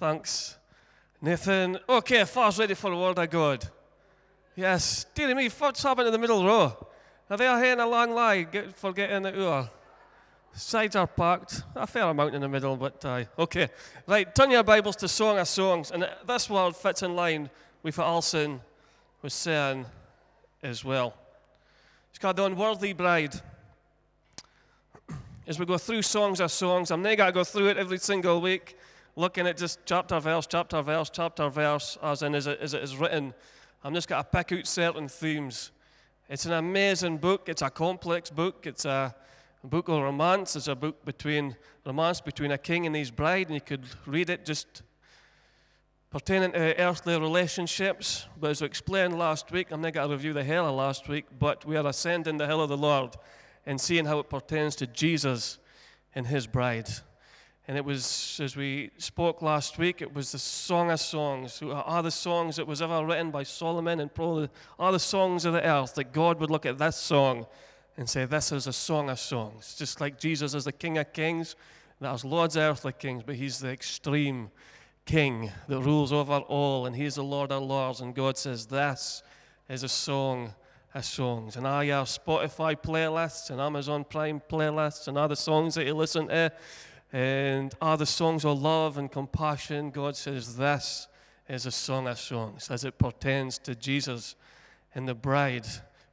Thanks, Nathan. Okay, Far's ready for the word of God. Yes, dearie me, what's happened in the middle row? Are they here in a long get, for getting the hour? Sides are packed. A fair amount in the middle, but uh, okay. Right, turn your Bibles to Song of Songs, and this word fits in line with what Alison was saying as well. It's called The Unworthy Bride. As we go through Songs of Songs, I'm not going to go through it every single week looking at just chapter, verse, chapter, verse, chapter, verse, as in as it, as it is written. I'm just going to pick out certain themes. It's an amazing book. It's a complex book. It's a book of romance. It's a book between romance between a king and his bride, and you could read it just pertaining to earthly relationships. But as we explained last week, I'm not going to review the hell of last week, but we are ascending the hill of the Lord and seeing how it pertains to Jesus and his bride. And it was, as we spoke last week, it was the Song of Songs, are the songs that was ever written by Solomon, and probably are the songs of the earth that God would look at this song and say, This is a song of songs. Just like Jesus is the King of Kings, there's Lord's earthly kings, but He's the extreme King that rules over all, and He's the Lord of Lords. And God says, This is a song of songs. And are your Spotify playlists and Amazon Prime playlists and other songs that you listen to? And are the songs of love and compassion? God says this is a song of songs as it pertains to Jesus and the bride,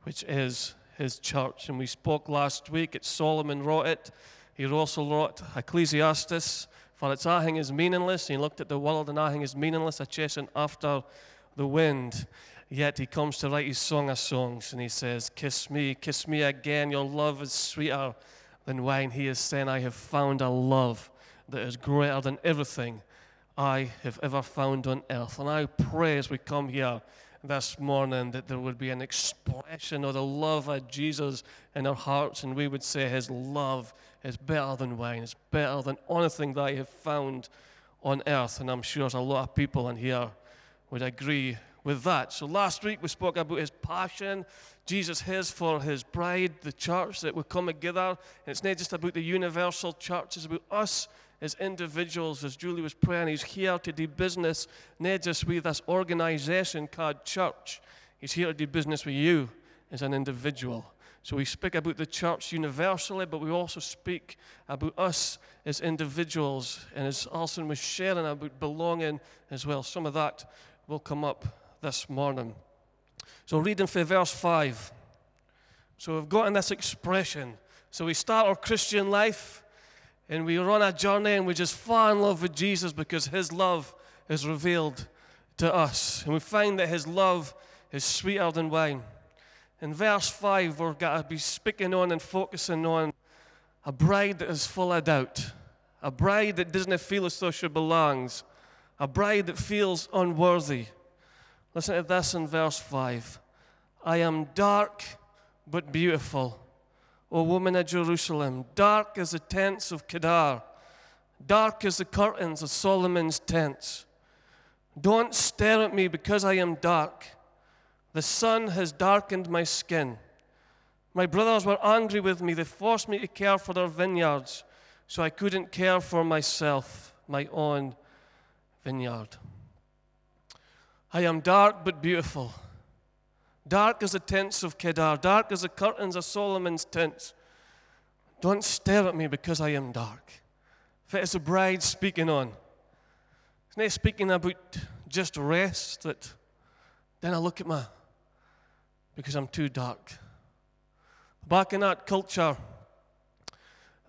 which is his church. And we spoke last week, it's Solomon wrote it. He also wrote Ecclesiastes, for its ahing is meaningless. He looked at the world and ahing is meaningless, a chasing after the wind. Yet he comes to write his song of songs and he says, Kiss me, kiss me again, your love is sweeter than wine. He is saying, I have found a love that is greater than everything I have ever found on earth. And I pray as we come here this morning that there would be an expression of the love of Jesus in our hearts, and we would say, His love is better than wine, it's better than anything that I have found on earth. And I'm sure there's a lot of people in here would agree with that. So last week we spoke about his passion, Jesus has for his bride, the church that would come together. And it's not just about the universal church, it's about us as individuals. As Julie was praying, he's here to do business, not just with this organization called church. He's here to do business with you as an individual. So we speak about the church universally, but we also speak about us as individuals. And as Alison was sharing about belonging as well, some of that will come up this morning. So, reading from verse 5. So, we've got in this expression. So, we start our Christian life and we are on a journey and we just fall in love with Jesus because his love is revealed to us. And we find that his love is sweeter than wine. In verse 5, we're going to be speaking on and focusing on a bride that is full of doubt, a bride that doesn't feel as though she belongs, a bride that feels unworthy, Listen to this in verse 5. I am dark but beautiful, O woman of Jerusalem, dark as the tents of Kedar, dark as the curtains of Solomon's tents. Don't stare at me because I am dark. The sun has darkened my skin. My brothers were angry with me. They forced me to care for their vineyards, so I couldn't care for myself, my own vineyard. I am dark but beautiful. Dark as the tents of Kedar, dark as the curtains of Solomon's tents. Don't stare at me because I am dark. If it is a bride speaking on, it's not speaking about just rest that then I look at my because I'm too dark. Back in that culture,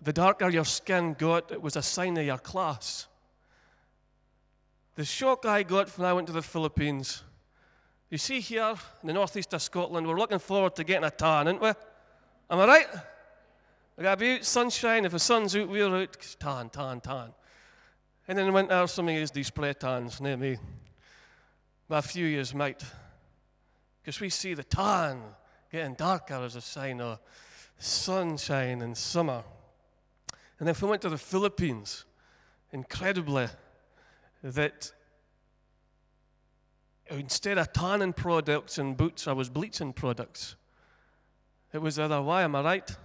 the darker your skin got, it was a sign of your class. The shock I got when I went to the Philippines. You see, here in the northeast of Scotland, we're looking forward to getting a tan, aren't we? Am I right? We got to be sunshine. If the sun's out, we're out. Tan, tan, tan. And then in winter, some of these spray tans, near me. But a few years might. Because we see the tan getting darker as a sign of sunshine and summer. And then if we went to the Philippines, incredibly, that instead of tanning products and boots, I was bleaching products. It was the other way, am I right?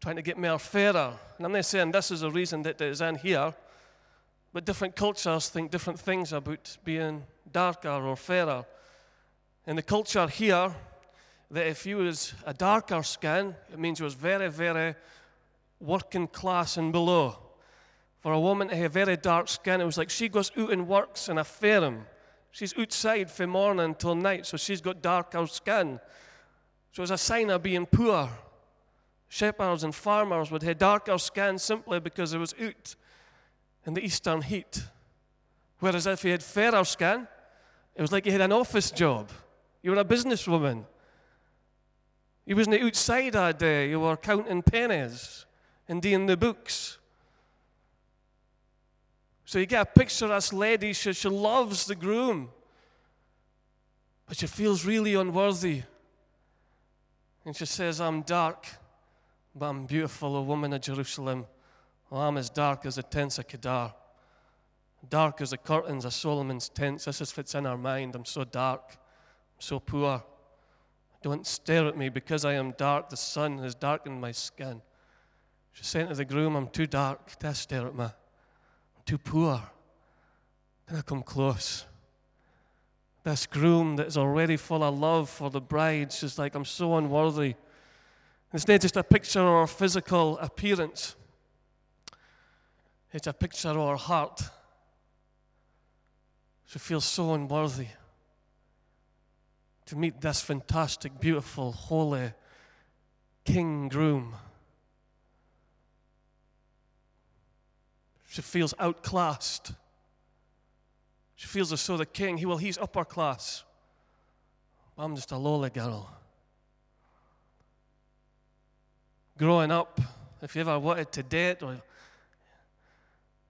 Trying to get more fairer. And I'm not saying this is the reason that it is in here, But different cultures think different things about being darker or fairer. In the culture here, that if you was a darker skin, it means you was very, very working class and below. For a woman to have very dark skin, it was like she goes out and works in a farm. She's outside from morning till night, so she's got darker skin. So it's a sign of being poor. Shepherds and farmers would have darker skin simply because it was out in the eastern heat. Whereas if you had fairer skin, it was like you had an office job. You were a businesswoman. You wasn't outside all day. You were counting pennies and doing the books. So you get a picture of this lady. She, she loves the groom, but she feels really unworthy. And she says, I'm dark, but I'm beautiful, a woman of Jerusalem. Well, I'm as dark as the tents of Kedar, dark as the curtains of Solomon's tents. This is fits in our mind. I'm so dark, I'm so poor. Don't stare at me because I am dark. The sun has darkened my skin. She said to the groom, I'm too dark to stare at me. Too poor. Can I come close? This groom that is already full of love for the bride, she's like, I'm so unworthy. It's not just a picture of her physical appearance, it's a picture of her heart. She feels so unworthy to meet this fantastic, beautiful, holy king groom. She feels outclassed. She feels as though the king, he, well, he's upper class. I'm just a lowly girl. Growing up, if you ever wanted to date or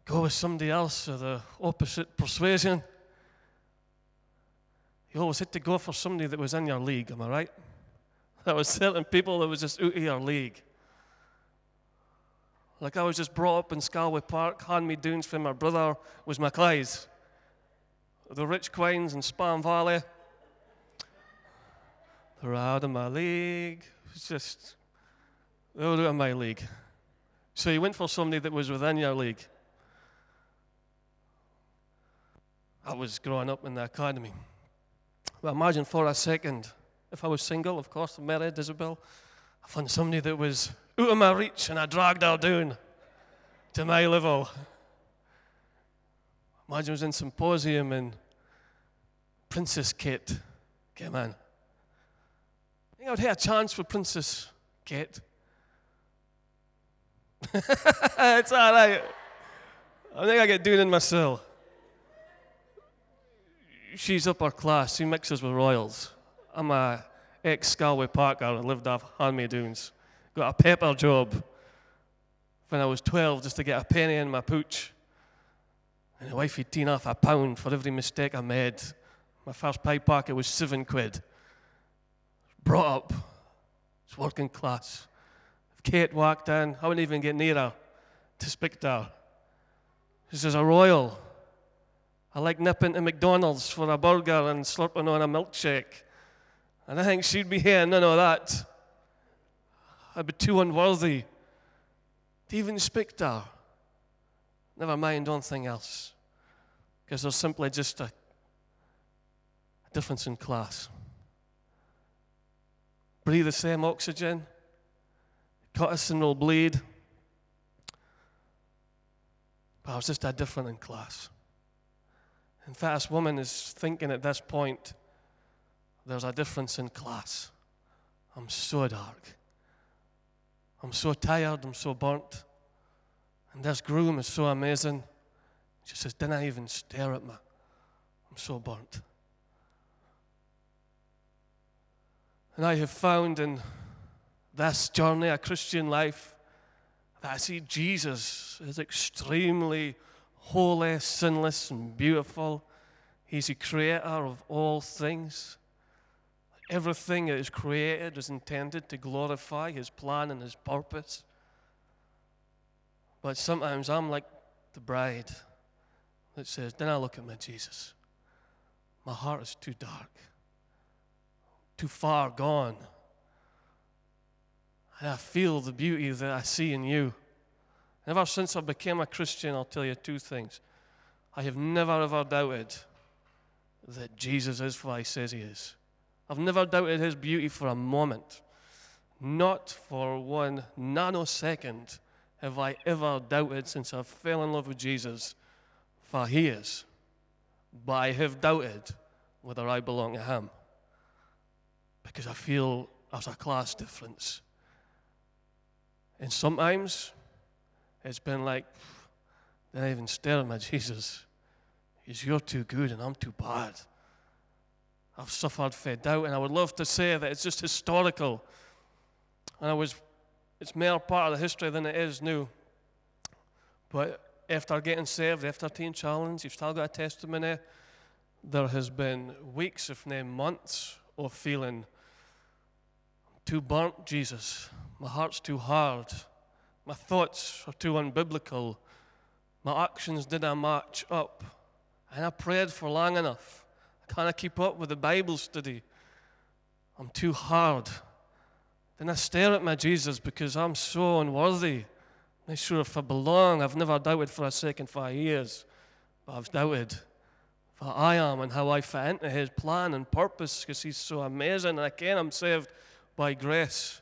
go with somebody else of the opposite persuasion, you always had to go for somebody that was in your league, am I right? There was certain people that was just out of your league. Like I was just brought up in Scalway Park, hand me downs from my brother was my Maclay's. The Rich Quines in Spam Valley. They're out of my league. It's just, they're out of my league. So you went for somebody that was within your league. I was growing up in the academy. Well, imagine for a second, if I was single, of course, married Isabel, I found somebody that was out of my reach and I dragged her down to my level. Imagine I was in symposium and Princess Kate came in. I think I would have a chance for Princess Kate. it's all right. I think I get doing in myself she's upper class. She mixes with royals. I'm a ex Scalway Parker. I lived off Hanme Dunes. Got a paper job when I was 12 just to get a penny in my pooch. And the wifey teen off a pound for every mistake I made. My first pie packet was seven quid. Brought up. It's working class. If Kate walked in, I wouldn't even get near her to speak to her. This is a royal. I like nipping to McDonald's for a burger and slurping on a milkshake. And I think she'd be here, none of that. I'd be too unworthy to even speak to her. Never mind anything else. Because there's simply just a, a difference in class. Breathe the same oxygen, cut and will bleed. But I was just a different in class. In fact, this woman is thinking at this point, there's a difference in class. I'm so dark. I'm so tired. I'm so burnt. And this groom is so amazing. She says, Didn't I even stare at me. I'm so burnt. And I have found in this journey, a Christian life, that I see Jesus is extremely holy, sinless, and beautiful. He's the creator of all things. Everything that is created is intended to glorify His plan and His purpose. But sometimes I'm like the bride that says, Then I look at my Jesus. My heart is too dark, too far gone. And I feel the beauty that I see in you. Ever since I became a Christian, I'll tell you two things. I have never ever doubted that Jesus is what he says he is. I've never doubted his beauty for a moment. Not for one nanosecond have I ever doubted since I fell in love with Jesus for he is. But I have doubted whether I belong to him because I feel there's a class difference. And sometimes it's been like, I even stare at my Jesus. He's you're too good and I'm too bad. I've suffered for doubt, and I would love to say that it's just historical. And I was, it's more part of the history than it is new. But after getting saved, after Teen Challenge, you've still got a testimony. There has been weeks, if not months, of feeling too burnt, Jesus. My heart's too hard. My thoughts are too unbiblical. My actions didn't match up. And I prayed for long enough. I can't keep up with the Bible study. I'm too hard. Then I stare at my Jesus because I'm so unworthy. I'm not sure if I belong. I've never doubted for a second five years, but I've doubted what I am and how I fit into His plan and purpose because He's so amazing. And again, I'm saved by grace.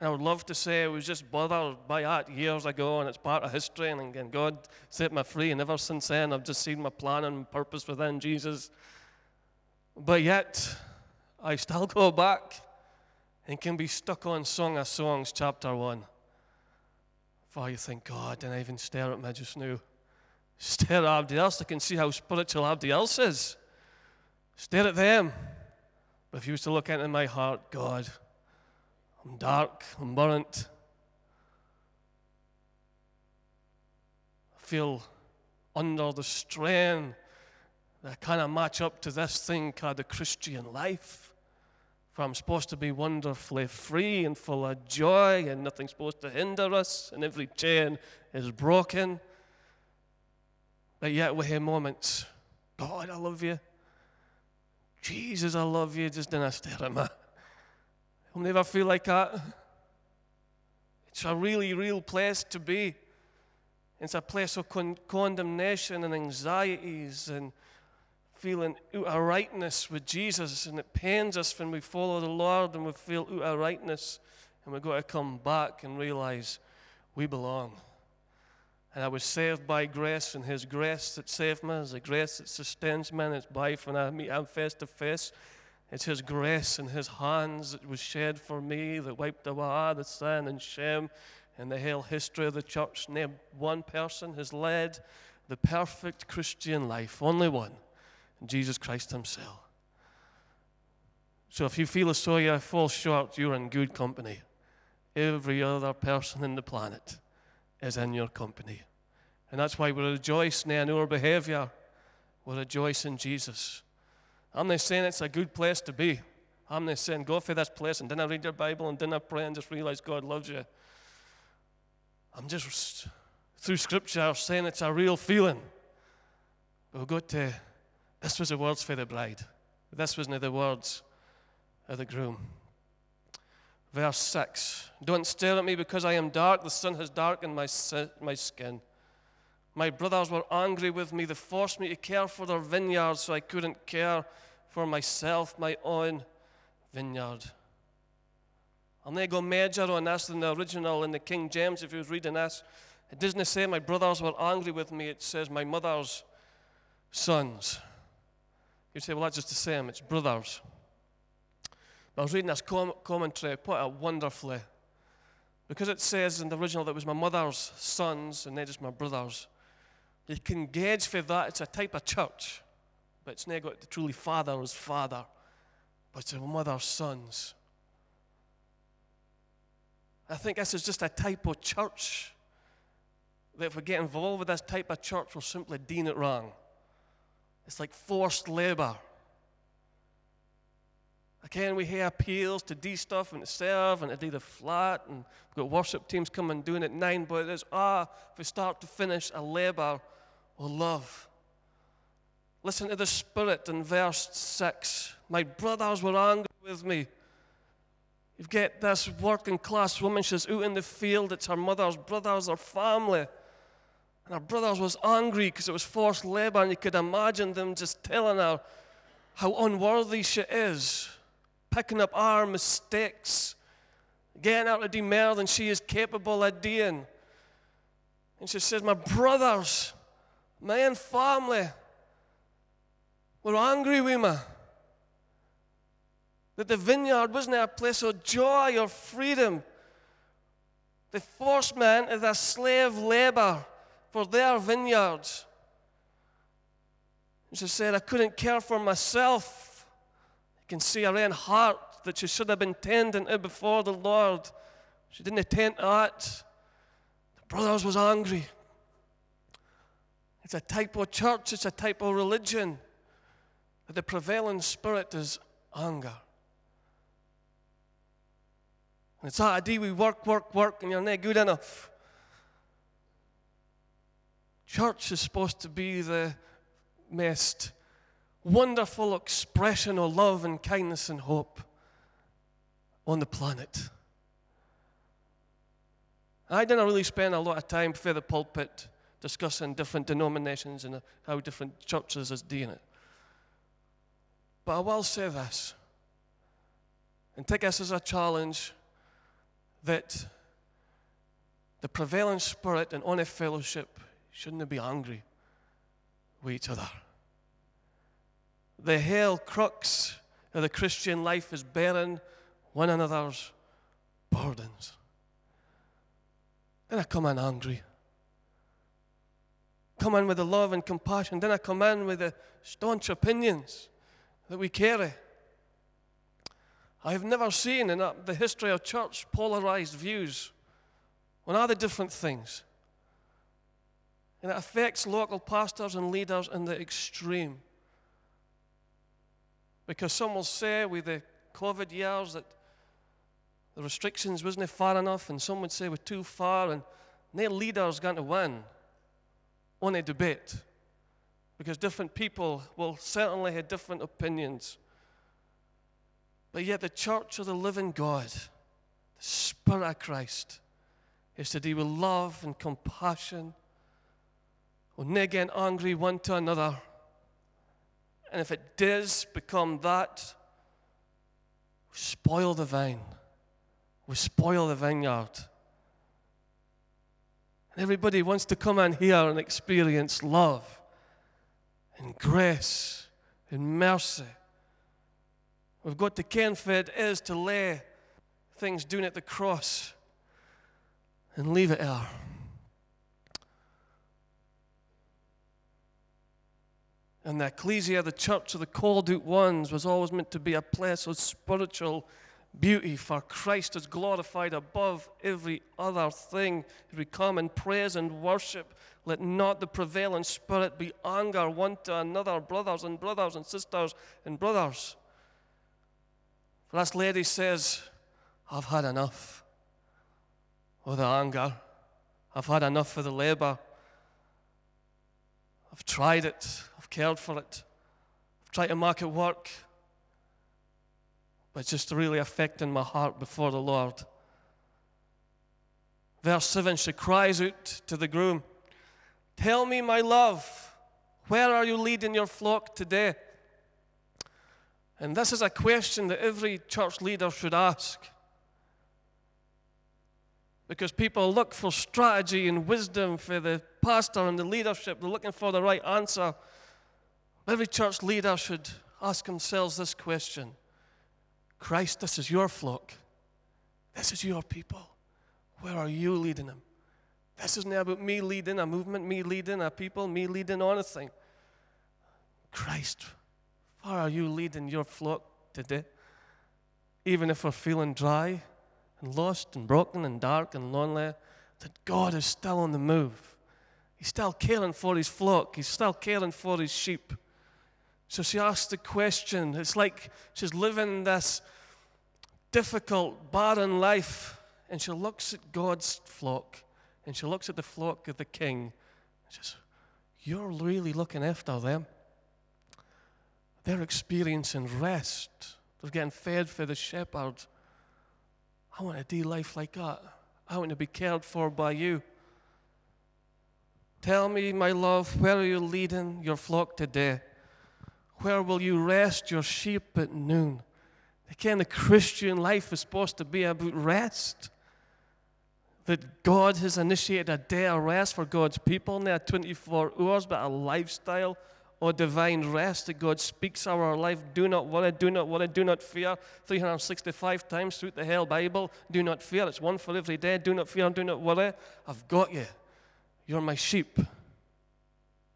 I would love to say I was just bothered by that years ago and it's part of history and again, God set me free and ever since then I've just seen my plan and purpose within Jesus. But yet, I still go back and can be stuck on Song of Songs, chapter 1. For you think, God, didn't I even stare at me just now? Stare at everybody else. I can see how spiritual everybody else is. Stare at them. But if you was to look into my heart, God, I'm dark, I'm burnt. I feel under the strain that kind of match up to this thing called the Christian life. For I'm supposed to be wonderfully free and full of joy, and nothing's supposed to hinder us, and every chain is broken. But yet we have moments, God, I love you. Jesus, I love you. Just don't stare at me. I'll never feel like that. It's a really real place to be. It's a place of con- condemnation and anxieties and feeling out of rightness with Jesus. And it pains us when we follow the Lord and we feel out of rightness. And we've got to come back and realize we belong. And I was saved by grace, and His grace that saved me is the grace that sustains me, and it's by when I meet Him face to face. It's His grace and His hands that was shed for me that wiped away the sin and shame in the whole history of the church. Name one person has led the perfect Christian life, only one, Jesus Christ Himself. So if you feel as though you fall short, you're in good company. Every other person in the planet is in your company. And that's why we rejoice in our behavior. We rejoice in Jesus. I'm not saying it's a good place to be. I'm not saying go for this place and I read your Bible and I pray and just realize God loves you. I'm just through Scripture saying it's a real feeling. But we'll go to this was the words for the bride. This wasn't the words of the groom. Verse 6 Don't stare at me because I am dark. The sun has darkened my, my skin. My brothers were angry with me. They forced me to care for their vineyards so I couldn't care for myself, my own vineyard. I'll not go major on this than the original in the King James if you was reading this. It doesn't say my brothers were angry with me, it says my mother's sons. You say, well, that's just the same, it's brothers. But I was reading this com- commentary, put it wonderfully. Because it says in the original that it was my mother's sons and not just my brothers. You can gauge for that it's a type of church, but it's not got the truly father as father, but it's a mother's sons. I think this is just a type of church that if we get involved with this type of church, we'll simply dean it wrong. It's like forced labor. Again, we hear appeals to do stuff and to serve and to do the flat, and we've got worship teams coming doing it nine, but it's ah, if we start to finish a labor of love. Listen to the Spirit in verse 6. My brothers were angry with me. You get this working class woman, she's out in the field, it's her mother's brothers, her family. And her brothers was angry because it was forced labor, and you could imagine them just telling her how unworthy she is, picking up our mistakes, getting her to do more than she is capable of doing. And she says, My brothers, my own family, were angry with me. That the vineyard wasn't a place of joy or freedom. They forced me into slave labor for their vineyards. And she said, I couldn't care for myself. You can see her own heart that she should have been tending to before the Lord. She didn't attend to that. The brothers was angry. It's a type of church, it's a type of religion. The prevailing spirit is anger. And it's ah, that idea we work, work, work, and you're not good enough. Church is supposed to be the most wonderful expression of love and kindness and hope on the planet. I didn't really spend a lot of time for the pulpit discussing different denominations and how different churches is doing it. But I will say this, and take this as a challenge that the prevailing spirit in honest fellowship shouldn't be angry with each other. The hell crux of the Christian life is bearing one another's burdens. Then I come in angry. Come in with the love and compassion. Then I come in with the staunch opinions that we carry. I have never seen in the history of church polarized views on other different things. And it affects local pastors and leaders in the extreme. Because some will say with the COVID years that the restrictions wasn't far enough, and some would say we're too far, and no leader's going to win on a debate. Because different people will certainly have different opinions. But yet, the church of the living God, the Spirit of Christ, is to deal with love and compassion, or not get angry one to another. And if it does become that, we spoil the vine, we spoil the vineyard. And everybody wants to come in here and experience love and grace and mercy. We've got to ken for it is to lay things down at the cross and leave it there. And the ecclesia, the church of the called out ones, was always meant to be a place of spiritual beauty, for Christ is glorified above every other thing. We come in praise and worship, let not the prevailing spirit be anger one to another, brothers and brothers and sisters and brothers. This lady says, I've had enough of the anger. I've had enough of the labor. I've tried it. I've cared for it. I've tried to make it work. But just really affecting my heart before the Lord. Verse 7 She cries out to the groom, Tell me, my love, where are you leading your flock today? And this is a question that every church leader should ask. Because people look for strategy and wisdom for the pastor and the leadership, they're looking for the right answer. Every church leader should ask themselves this question Christ, this is your flock. This is your people. Where are you leading them? This isn't about me leading a movement, me leading a people, me leading anything. Christ, where are you leading your flock today? Even if we're feeling dry and lost and broken and dark and lonely, that God is still on the move. He's still caring for his flock, He's still caring for his sheep. So she asks the question. It's like she's living this difficult, barren life, and she looks at God's flock and she looks at the flock of the king. She says, You're really looking after them. They're experiencing rest. They're getting fed for the shepherd. I want to do life like that. I want to be cared for by you. Tell me, my love, where are you leading your flock today? Where will you rest your sheep at noon? Again, the Christian life is supposed to be about rest. That God has initiated a day of rest for God's people, not 24 hours, but a lifestyle or divine rest that God speaks our life. Do not worry, do not worry, do not fear. 365 times through the whole Bible. Do not fear. It's one for every day. Do not fear, do not worry. I've got you. You're my sheep.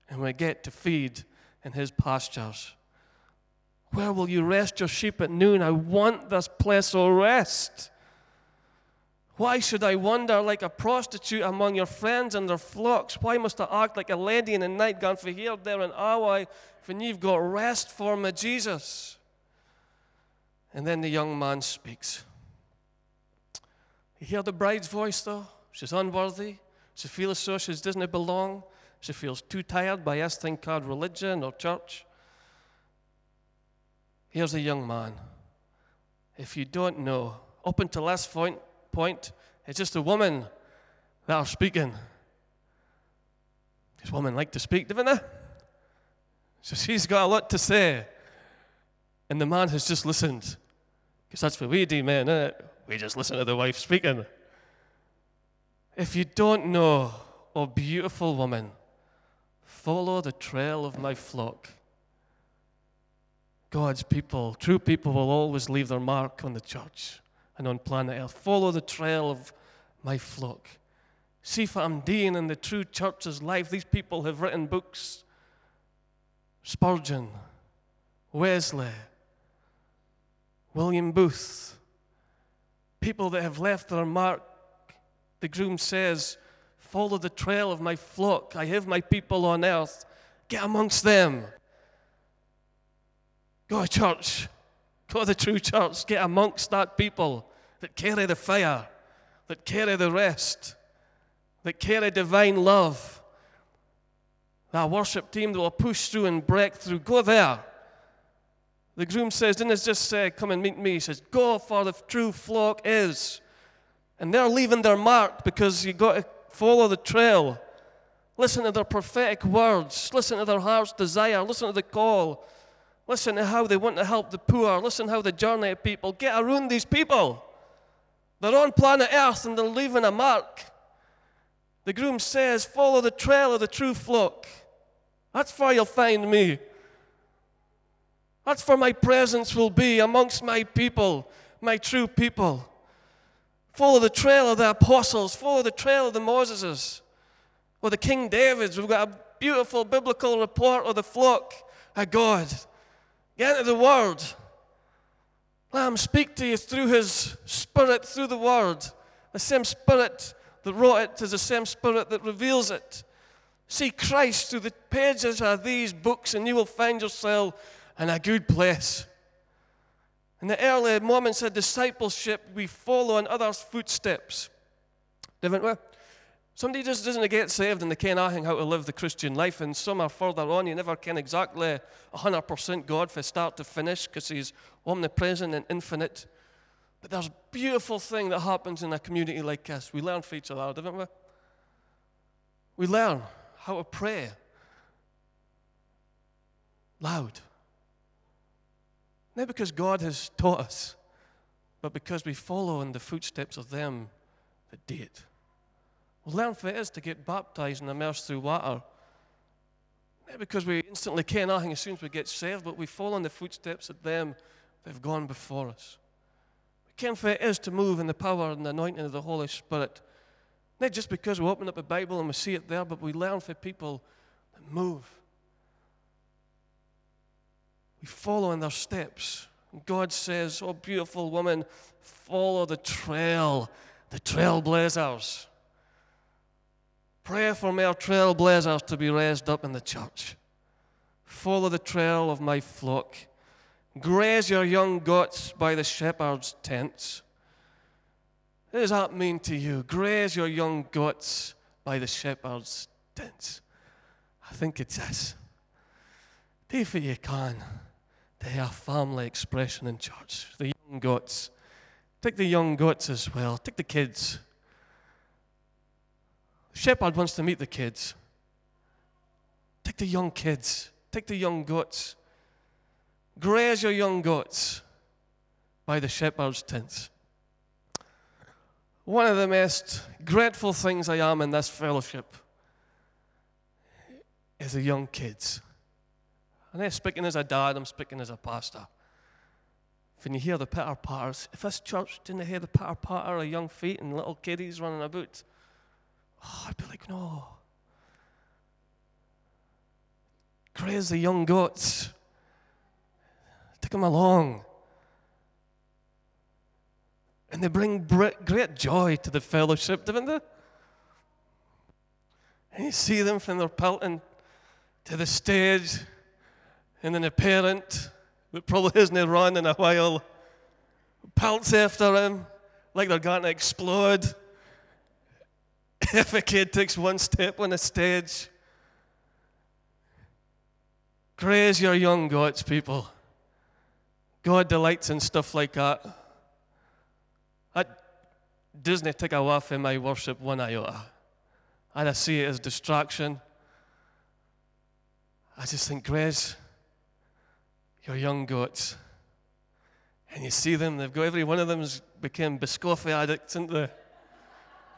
And we get to feed in his pastures. Where will you rest your sheep at noon? I want this place of rest. Why should I wander like a prostitute among your friends and their flocks? Why must I act like a lady in a nightgown for here, there, and away when you've got rest for me, Jesus? And then the young man speaks. You hear the bride's voice, though? She's unworthy. She feels so she doesn't belong. She feels too tired by this thing called religion or church. Here's a young man. If you don't know, up until this point, point it's just a woman that are speaking. Because women like to speak, don't they? So she's got a lot to say. And the man has just listened. Because that's what we do, isn't it? We just listen to the wife speaking. If you don't know, oh beautiful woman, follow the trail of my flock. God's people, true people, will always leave their mark on the church and on planet Earth. Follow the trail of my flock. I'm doing in the true church's life. These people have written books Spurgeon, Wesley, William Booth, people that have left their mark. The groom says, Follow the trail of my flock. I have my people on earth. Get amongst them. Go to church. Go to the true church. Get amongst that people that carry the fire, that carry the rest, that carry divine love. That worship team that will push through and break through. Go there. The groom says, didn't just say, Come and meet me? He says, Go for the true flock is. And they're leaving their mark because you've got to follow the trail. Listen to their prophetic words. Listen to their heart's desire. Listen to the call. Listen to how they want to help the poor. Listen how they journey people. Get around these people. They're on planet Earth and they're leaving a mark. The groom says, Follow the trail of the true flock. That's where you'll find me. That's where my presence will be amongst my people, my true people. Follow the trail of the apostles, follow the trail of the Moseses, or the King Davids. We've got a beautiful biblical report of the flock of God. Get into the Word. Let Him speak to you through His Spirit, through the Word. The same Spirit that wrote it is the same Spirit that reveals it. See Christ through the pages of these books, and you will find yourself in a good place. In the early moments of discipleship, we follow in others' footsteps. Different way. Somebody just doesn't get saved and they can't know how to live the Christian life, and some are further on. You never can exactly 100% God from start to finish because He's omnipresent and infinite. But there's a beautiful thing that happens in a community like this. We learn from each other, don't we? We learn how to pray loud. Not because God has taught us, but because we follow in the footsteps of them that did. We learn for it is to get baptized and immersed through water. Not because we instantly care nothing as soon as we get saved, but we follow in the footsteps of them that have gone before us. We care for it is to move in the power and the anointing of the Holy Spirit. Not just because we open up a Bible and we see it there, but we learn for people that move. We follow in their steps. And God says, Oh, beautiful woman, follow the trail, the trailblazers. Pray for more trailblazers to be raised up in the church. Follow the trail of my flock. Graze your young goats by the shepherd's tents. What does that mean to you? Graze your young goats by the shepherd's tents. I think it's this. Do what you can They have family expression in church. The young goats. Take the young goats as well. Take the kids shepherd wants to meet the kids. Take the young kids, take the young goats, graze your young goats by the shepherd's tents. One of the most grateful things I am in this fellowship is the young kids. And I'm speaking as a dad, I'm speaking as a pastor. When you hear the pitter patters, if this church didn't hear the pitter patter of young feet and little kiddies running about, oh, I'd be like, no. The young goats. Take them along. And they bring great joy to the fellowship, don't they? And you see them from their pelting to the stage, and then a parent that probably hasn't run in a while pelts after him like they're going to explode. if a kid takes one step on a stage, graze your young gods, people. God delights in stuff like that. At Disney take a away from my worship one iota. And I see it as distraction. I just think, Grace, your young goats. And you see them, they've got every one of them's become Biscotti addicts, isn't they?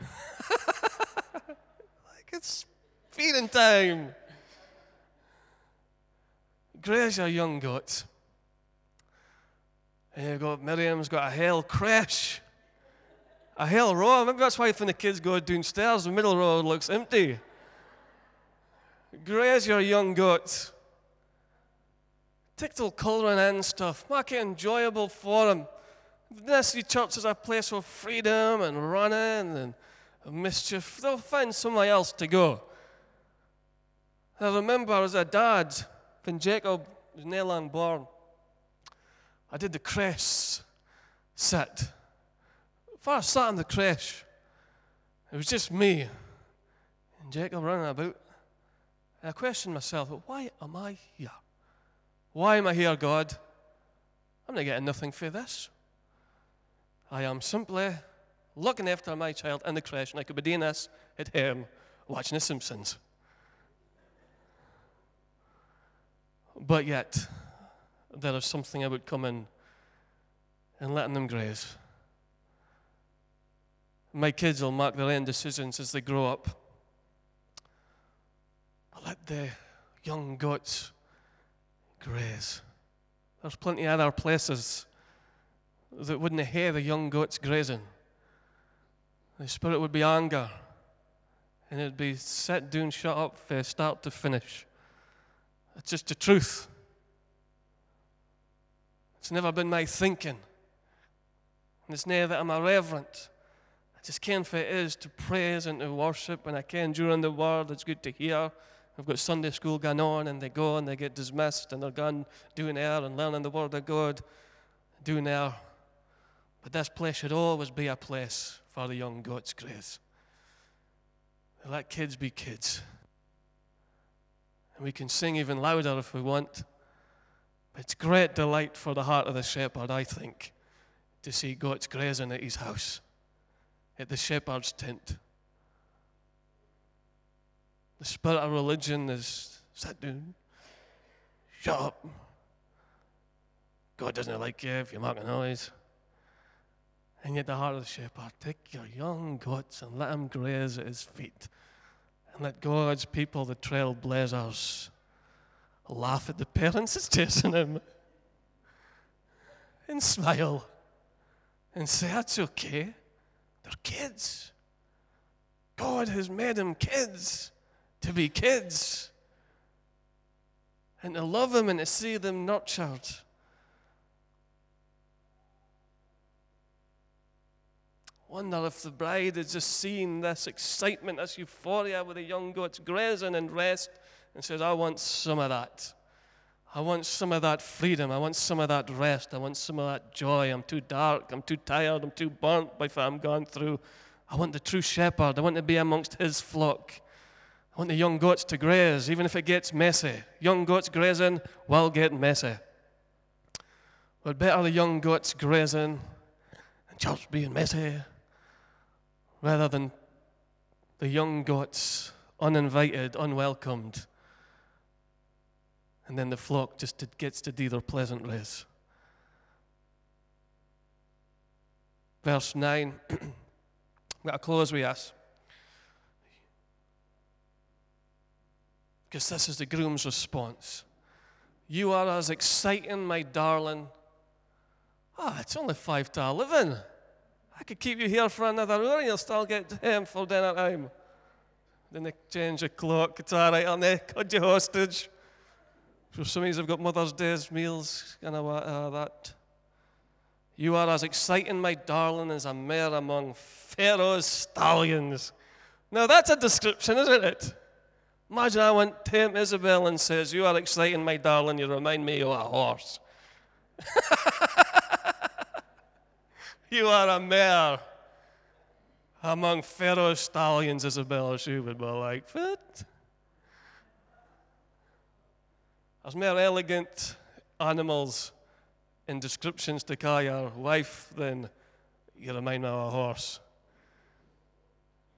like it's feeding time. Grace your young goats. And you've got Miriam's got a hell crash. A hell row. Maybe that's why when the kids go downstairs, the middle row looks empty. Graze your young goats. Tickle colouring and stuff. Make it enjoyable for them. See church is a place of freedom and running and mischief. They'll find somewhere else to go. I remember as a dad, when Jacob was nearly born, I did the creche set. I sat in the creche, it was just me and Jacob running about. And I questioned myself, why am I here? Why am I here, God? I'm not getting nothing for this. I am simply looking after my child in the creche, and I could be doing this at home watching The Simpsons. But yet, there is something about coming and letting them graze. My kids will make their own decisions as they grow up. But let the young goats graze. There's plenty of other places that wouldn't hear the young goats grazing. The spirit would be anger, and it'd be set down, shut up from start to finish. It's just the truth. It's never been my thinking. And it's never that I'm a reverent. I just can't for it is to praise and to worship, and I can during the word. It's good to hear. I've got Sunday school going on, and they go and they get dismissed, and they're gone doing air and learning the Word of God, doing air. But this place should always be a place for the young God's grace. Let kids be kids. And we can sing even louder if we want. But it's great delight for the heart of the shepherd, I think, to see God's grazing at his house, at the shepherd's tent. The spirit of religion is sit down, shut up. God doesn't like you if you make a noise. And yet, the heart of the shepherd, oh, take your young goats and let them graze at his feet. And let God's people, the trailblazers, laugh at the parents that's chasing him and smile and say, That's okay. They're kids. God has made them kids to be kids and to love them and to see them nurtured. Wonder if the bride has just seen this excitement, this euphoria with the young goats grazing and rest and says, I want some of that. I want some of that freedom. I want some of that rest. I want some of that joy. I'm too dark. I'm too tired. I'm too burnt by what I'm gone through. I want the true shepherd. I want to be amongst his flock. I want the young goats to graze, even if it gets messy. Young goats grazing will get messy. But better the young goats grazing and church being messy rather than the young goats uninvited, unwelcomed, and then the flock just gets to do their pleasant race. Verse 9, I'm going to close with us. Because this is the groom's response. You are as exciting, my darling. Ah, it's only five to eleven. I could keep you here for another hour and you'll still get home for dinner time. Then they change the clock. It's all right, on there. Cut you hostage. So some of have got Mother's Day's meals, kind of uh, that. You are as exciting, my darling, as a mare among Pharaoh's stallions. Now that's a description, isn't it? Imagine I went to Aunt Isabel and says, You are exciting, my darling, you remind me of a horse. you are a mare among Pharaoh's stallions, Isabel. She would be like, What? There's more elegant animals in descriptions to call your wife than you remind me of a horse.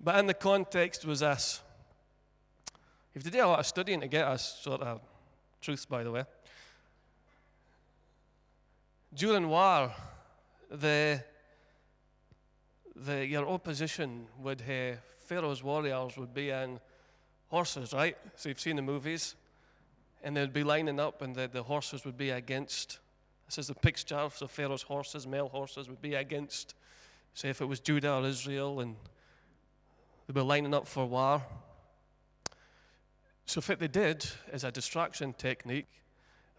But in the context was this. You have to do a lot of studying to get us sort of truth, by the way. During war, the, the, your opposition would have, Pharaoh's warriors would be in horses, right? So you've seen the movies. And they'd be lining up, and the, the horses would be against. This is the picture. So Pharaoh's horses, male horses, would be against, say, if it was Judah or Israel, and they'd be lining up for war. So, what they did as a distraction technique,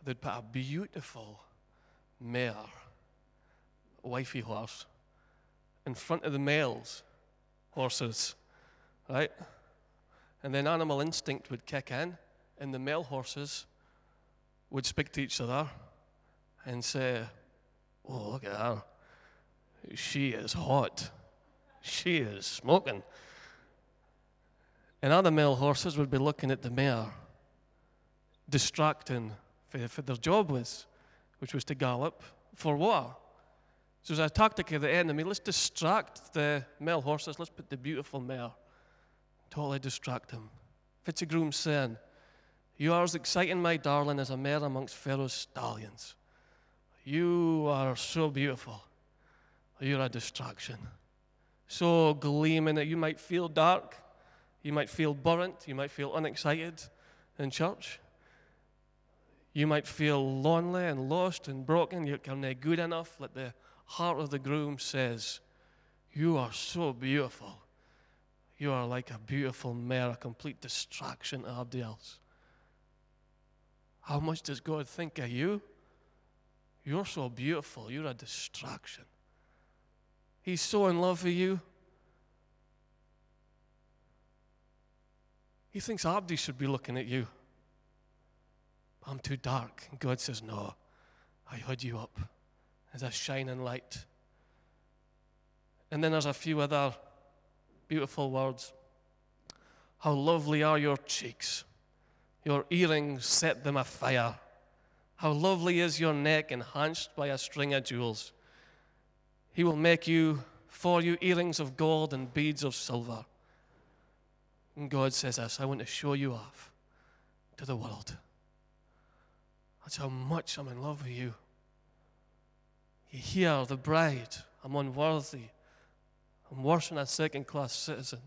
they'd put a beautiful mare, wifey horse, in front of the males' horses, right? And then animal instinct would kick in, and the male horses would speak to each other and say, Oh, look at her. She is hot. She is smoking. And other male horses would be looking at the mare, distracting for, for their job was, which was to gallop for war. So, as a tactic of the enemy, let's distract the male horses. Let's put the beautiful mare, totally distract him. Groom saying, You are as exciting, my darling, as a mare amongst Pharaoh's stallions. You are so beautiful. You're a distraction. So gleaming that you might feel dark, you might feel burnt. You might feel unexcited in church. You might feel lonely and lost and broken. You're not good enough. Like the heart of the groom says, You are so beautiful. You are like a beautiful mare, a complete distraction to everybody else. How much does God think of you? You're so beautiful. You're a distraction. He's so in love with you. He thinks Abdi should be looking at you. I'm too dark. And God says, No, I hood you up as a shining light. And then there's a few other beautiful words. How lovely are your cheeks. Your earrings set them afire. How lovely is your neck enhanced by a string of jewels. He will make you for you earrings of gold and beads of silver. And God says this I want to show you off to the world. That's how much I'm in love with you. You hear the bride, I'm unworthy. I'm worse than a second class citizen.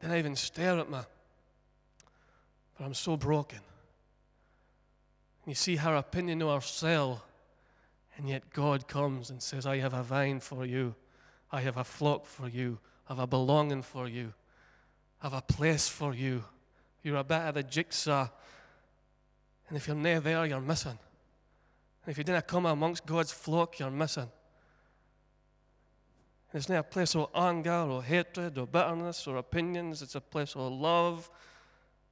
Then I even stare at me, but I'm so broken. You see her opinion of ourselves, and yet God comes and says, I have a vine for you, I have a flock for you, I have a belonging for you, I have a place for you. You're a bit of the jigsaw. And if you're near there, you're missing. And if you didn't come amongst God's flock, you're missing. It's not a place of anger or hatred or bitterness or opinions. It's a place of love,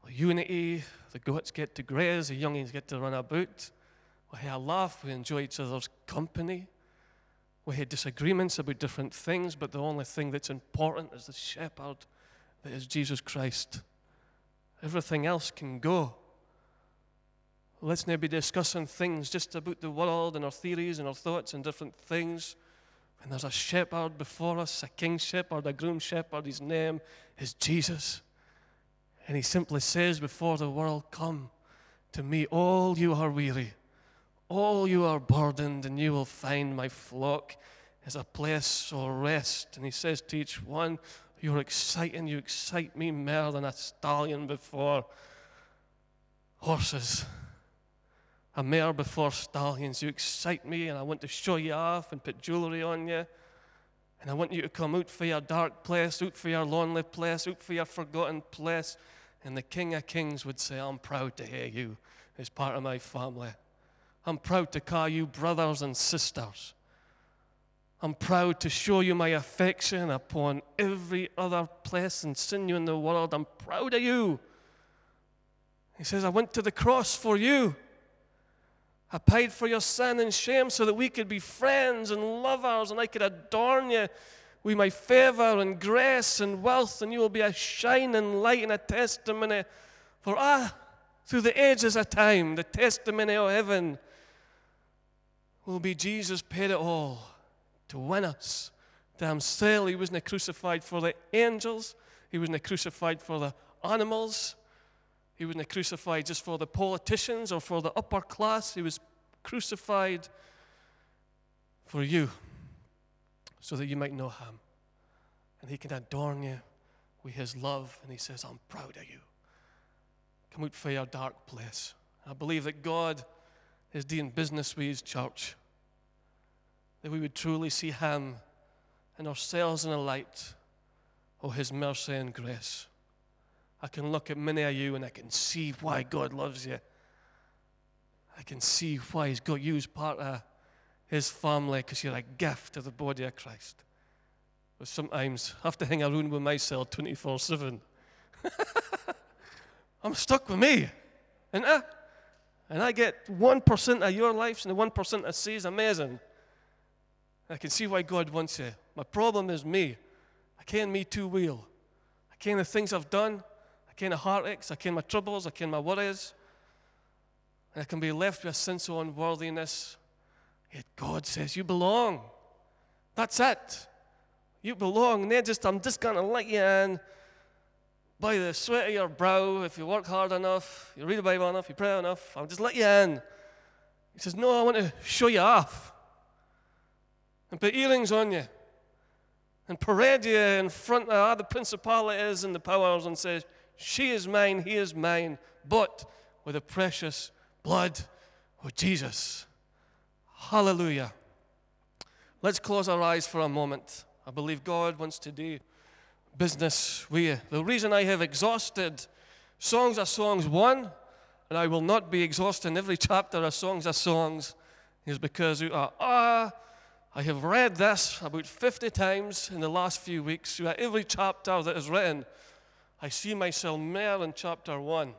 of unity. The goats get to graze, the youngins get to run about. We have a laugh, we enjoy each other's company. We have disagreements about different things, but the only thing that's important is the shepherd that is Jesus Christ. Everything else can go. Let's now be discussing things just about the world and our theories and our thoughts and different things. And there's a shepherd before us, a king shepherd, a groom shepherd. His name is Jesus. And he simply says before the world, Come to me, all you are weary, all you are burdened, and you will find my flock is a place of rest. And he says to each one, You're exciting, you excite me more than a stallion before horses. A mare before stallions. You excite me, and I want to show you off and put jewelry on you. And I want you to come out for your dark place, out for your lonely place, out for your forgotten place. And the King of Kings would say, I'm proud to hear you as part of my family. I'm proud to call you brothers and sisters. I'm proud to show you my affection upon every other place and sinew in the world. I'm proud of you. He says, I went to the cross for you. I paid for your sin and shame so that we could be friends and lovers and I could adorn you with my favor and grace and wealth, and you will be a shining light and a testimony for ah, through the ages of time, the testimony of heaven will be Jesus paid it all to win us to himself. He wasn't crucified for the angels, he wasn't crucified for the animals, he wasn't crucified just for the politicians or for the upper class. He was crucified for you so that you might know him. And he can adorn you with his love. And he says, I'm proud of you. Come out for your dark place. I believe that God is doing business with his church that we would truly see Him and ourselves in the light of His mercy and grace. I can look at many of you and I can see why God loves you. I can see why He's got you as part of His family because you're a gift to the body of Christ. But sometimes I have to hang around with myself 24 7. I'm stuck with me. And I, and I get 1% of your lives and the 1% I see is amazing. I can see why God wants you. My problem is me. I can't me too well. I can't the things I've done. Can't the heartaches. I can't my troubles. I can't my worries. And I can be left with a sense of unworthiness. Yet God says, You belong. That's it. You belong. And just I'm just gonna let you in by the sweat of your brow if you work hard enough, you read the Bible enough, you pray enough, I'll just let you in. He says, No, I want to show you off and put earrings on you and parade you in front of the principalities and the powers and says, She is mine, he is mine, but with the precious blood of Jesus. Hallelujah. Let's close our eyes for a moment. I believe God wants to do business with you. The reason I have exhausted Song of Songs 1, and I will not be exhausting every chapter of Song of Songs, is because you are, ah, I have read this about 50 times in the last few weeks. Every chapter that is written, I see myself more in chapter 1.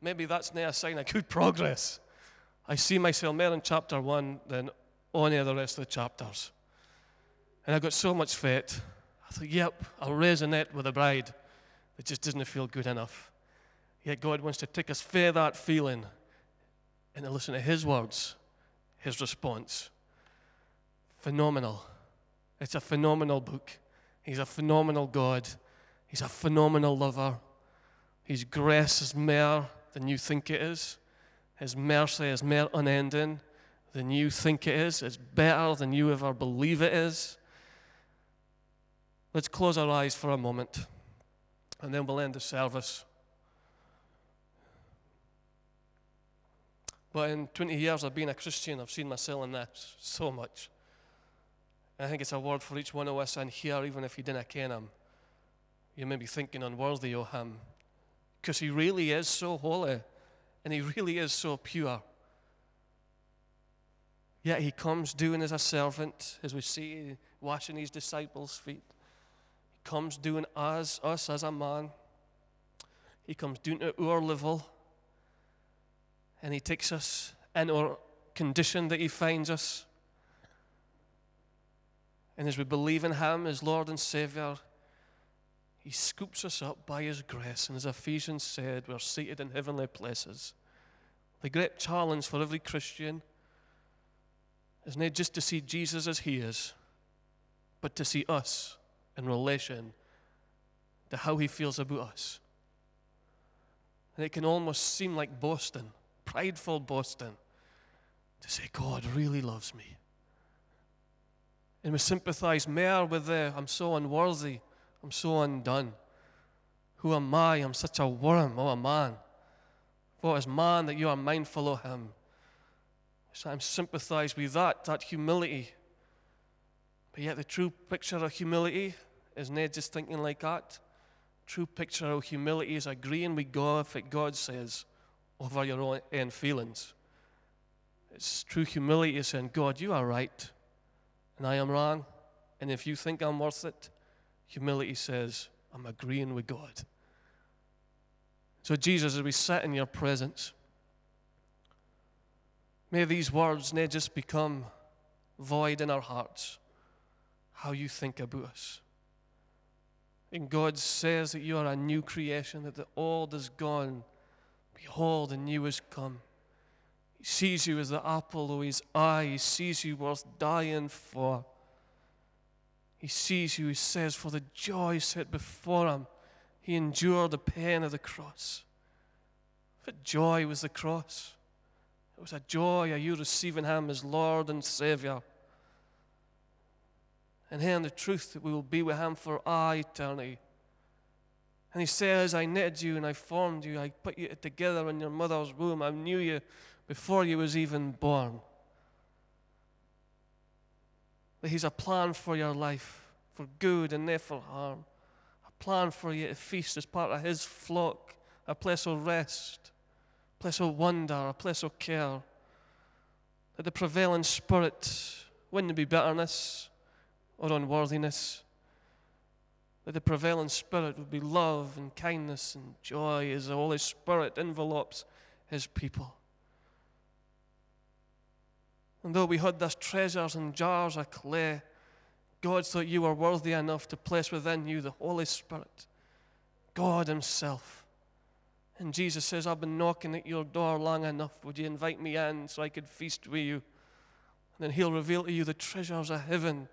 Maybe that's not a sign of good progress. I see myself more in chapter 1 than any of the rest of the chapters. And I got so much faith. I thought, yep, I'll resonate with a bride that just doesn't feel good enough. Yet God wants to take us fair that feeling and to listen to His words, His response phenomenal. It's a phenomenal book. He's a phenomenal God. He's a phenomenal lover. His grace is more than you think it is. His mercy is more unending than you think it is. It's better than you ever believe it is. Let's close our eyes for a moment and then we'll end the service. But in 20 years of being a Christian, I've seen myself in this so much. I think it's a word for each one of us in here, even if you didn't ken him. You may be thinking unworthy of him. Because he really is so holy and he really is so pure. Yet he comes doing as a servant, as we see, washing his disciples' feet. He comes doing as us as a man. He comes doing to our level. And he takes us in our condition that he finds us. And as we believe in Him as Lord and Savior, He scoops us up by His grace. And as Ephesians said, we're seated in heavenly places. The great challenge for every Christian is not just to see Jesus as He is, but to see us in relation to how He feels about us. And it can almost seem like boasting, prideful boasting, to say, God really loves me. And we sympathize more with the, I'm so unworthy, I'm so undone. Who am I? I'm such a worm, oh a man. What is man that you are mindful of him? So I'm sympathized with that, that humility. But yet the true picture of humility is not just thinking like that. True picture of humility is agreeing with God what God says over your own feelings. It's true humility is saying, God, you are right, and I am wrong. And if you think I'm worth it, humility says, I'm agreeing with God. So, Jesus, as we sit in your presence, may these words not just become void in our hearts, how you think about us. And God says that you are a new creation, that the old is gone. Behold, the new is come. He sees you as the apple of his eye. He sees you worth dying for. He sees you, he says, for the joy set before him, he endured the pain of the cross. What joy was the cross? It was a joy of you receiving him as Lord and Savior and hearing the truth that we will be with Him for all eternity. And He says, I knitted you and I formed you. I put you together in your mother's womb. I knew you before you was even born. That He's a plan for your life, for good and not for harm. A plan for you to feast as part of His flock, a place of rest, a place of wonder, a place of care. That the prevailing spirit wouldn't be bitterness or unworthiness. That the prevailing spirit would be love and kindness and joy as the Holy Spirit envelops his people. And though we had these treasures in jars of clay, God thought you were worthy enough to place within you the Holy Spirit, God Himself. And Jesus says, I've been knocking at your door long enough. Would you invite me in so I could feast with you? And then He'll reveal to you the treasures of heaven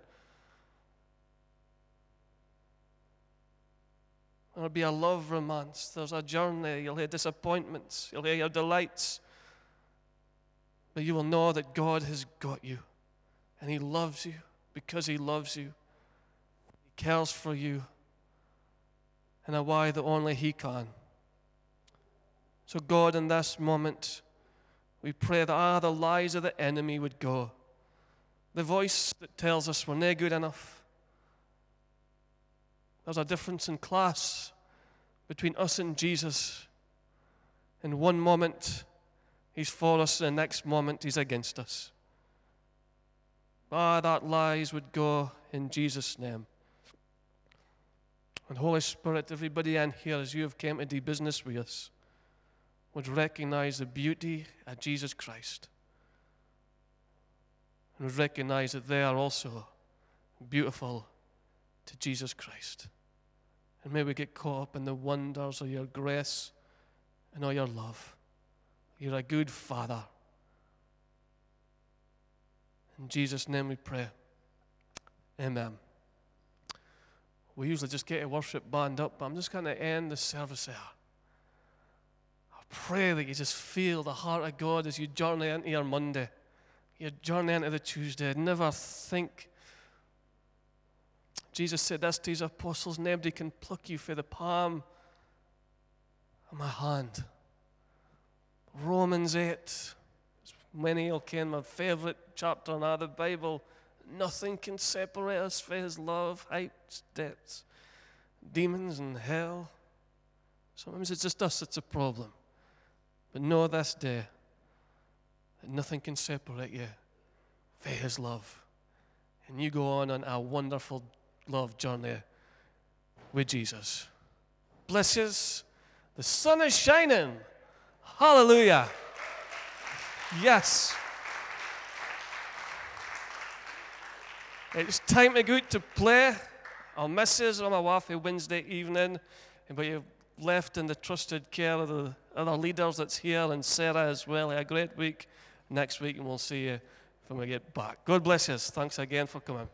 There'll be a love romance. There's a journey. You'll hear disappointments. You'll hear your delights. But you will know that God has got you. And He loves you because He loves you. He cares for you in a way that only He can. So, God, in this moment, we pray that ah, the lies of the enemy would go. The voice that tells us we're not good enough there's a difference in class between us and Jesus. In one moment, He's for us, the next moment, He's against us. Ah, that lies would go in Jesus' name. And Holy Spirit, everybody in here, as you have came to do business with us, would recognize the beauty of Jesus Christ. And would recognize that they are also beautiful to Jesus Christ. And may we get caught up in the wonders of your grace and all your love. You're a good Father. In Jesus' name we pray. Amen. We usually just get a worship band up, but I'm just going to end the service there. I pray that you just feel the heart of God as you journey into your Monday, your journey into the Tuesday. Never think Jesus said this to his apostles nobody can pluck you for the palm of my hand. Romans 8, many will ken my favorite chapter in the Bible. Nothing can separate us from his love, heights, depths, demons, and hell. Sometimes it's just us that's a problem. But know this day that nothing can separate you from his love. And you go on on a wonderful love journey with Jesus. Bless. The sun is shining. Hallelujah. Yes. It's time to go to play. I'll miss you on my wife Wednesday evening, but you've left in the trusted care of the other leaders that's here and Sarah as well. Have a great week next week, and we'll see you when we get back. God bless you. Thanks again for coming.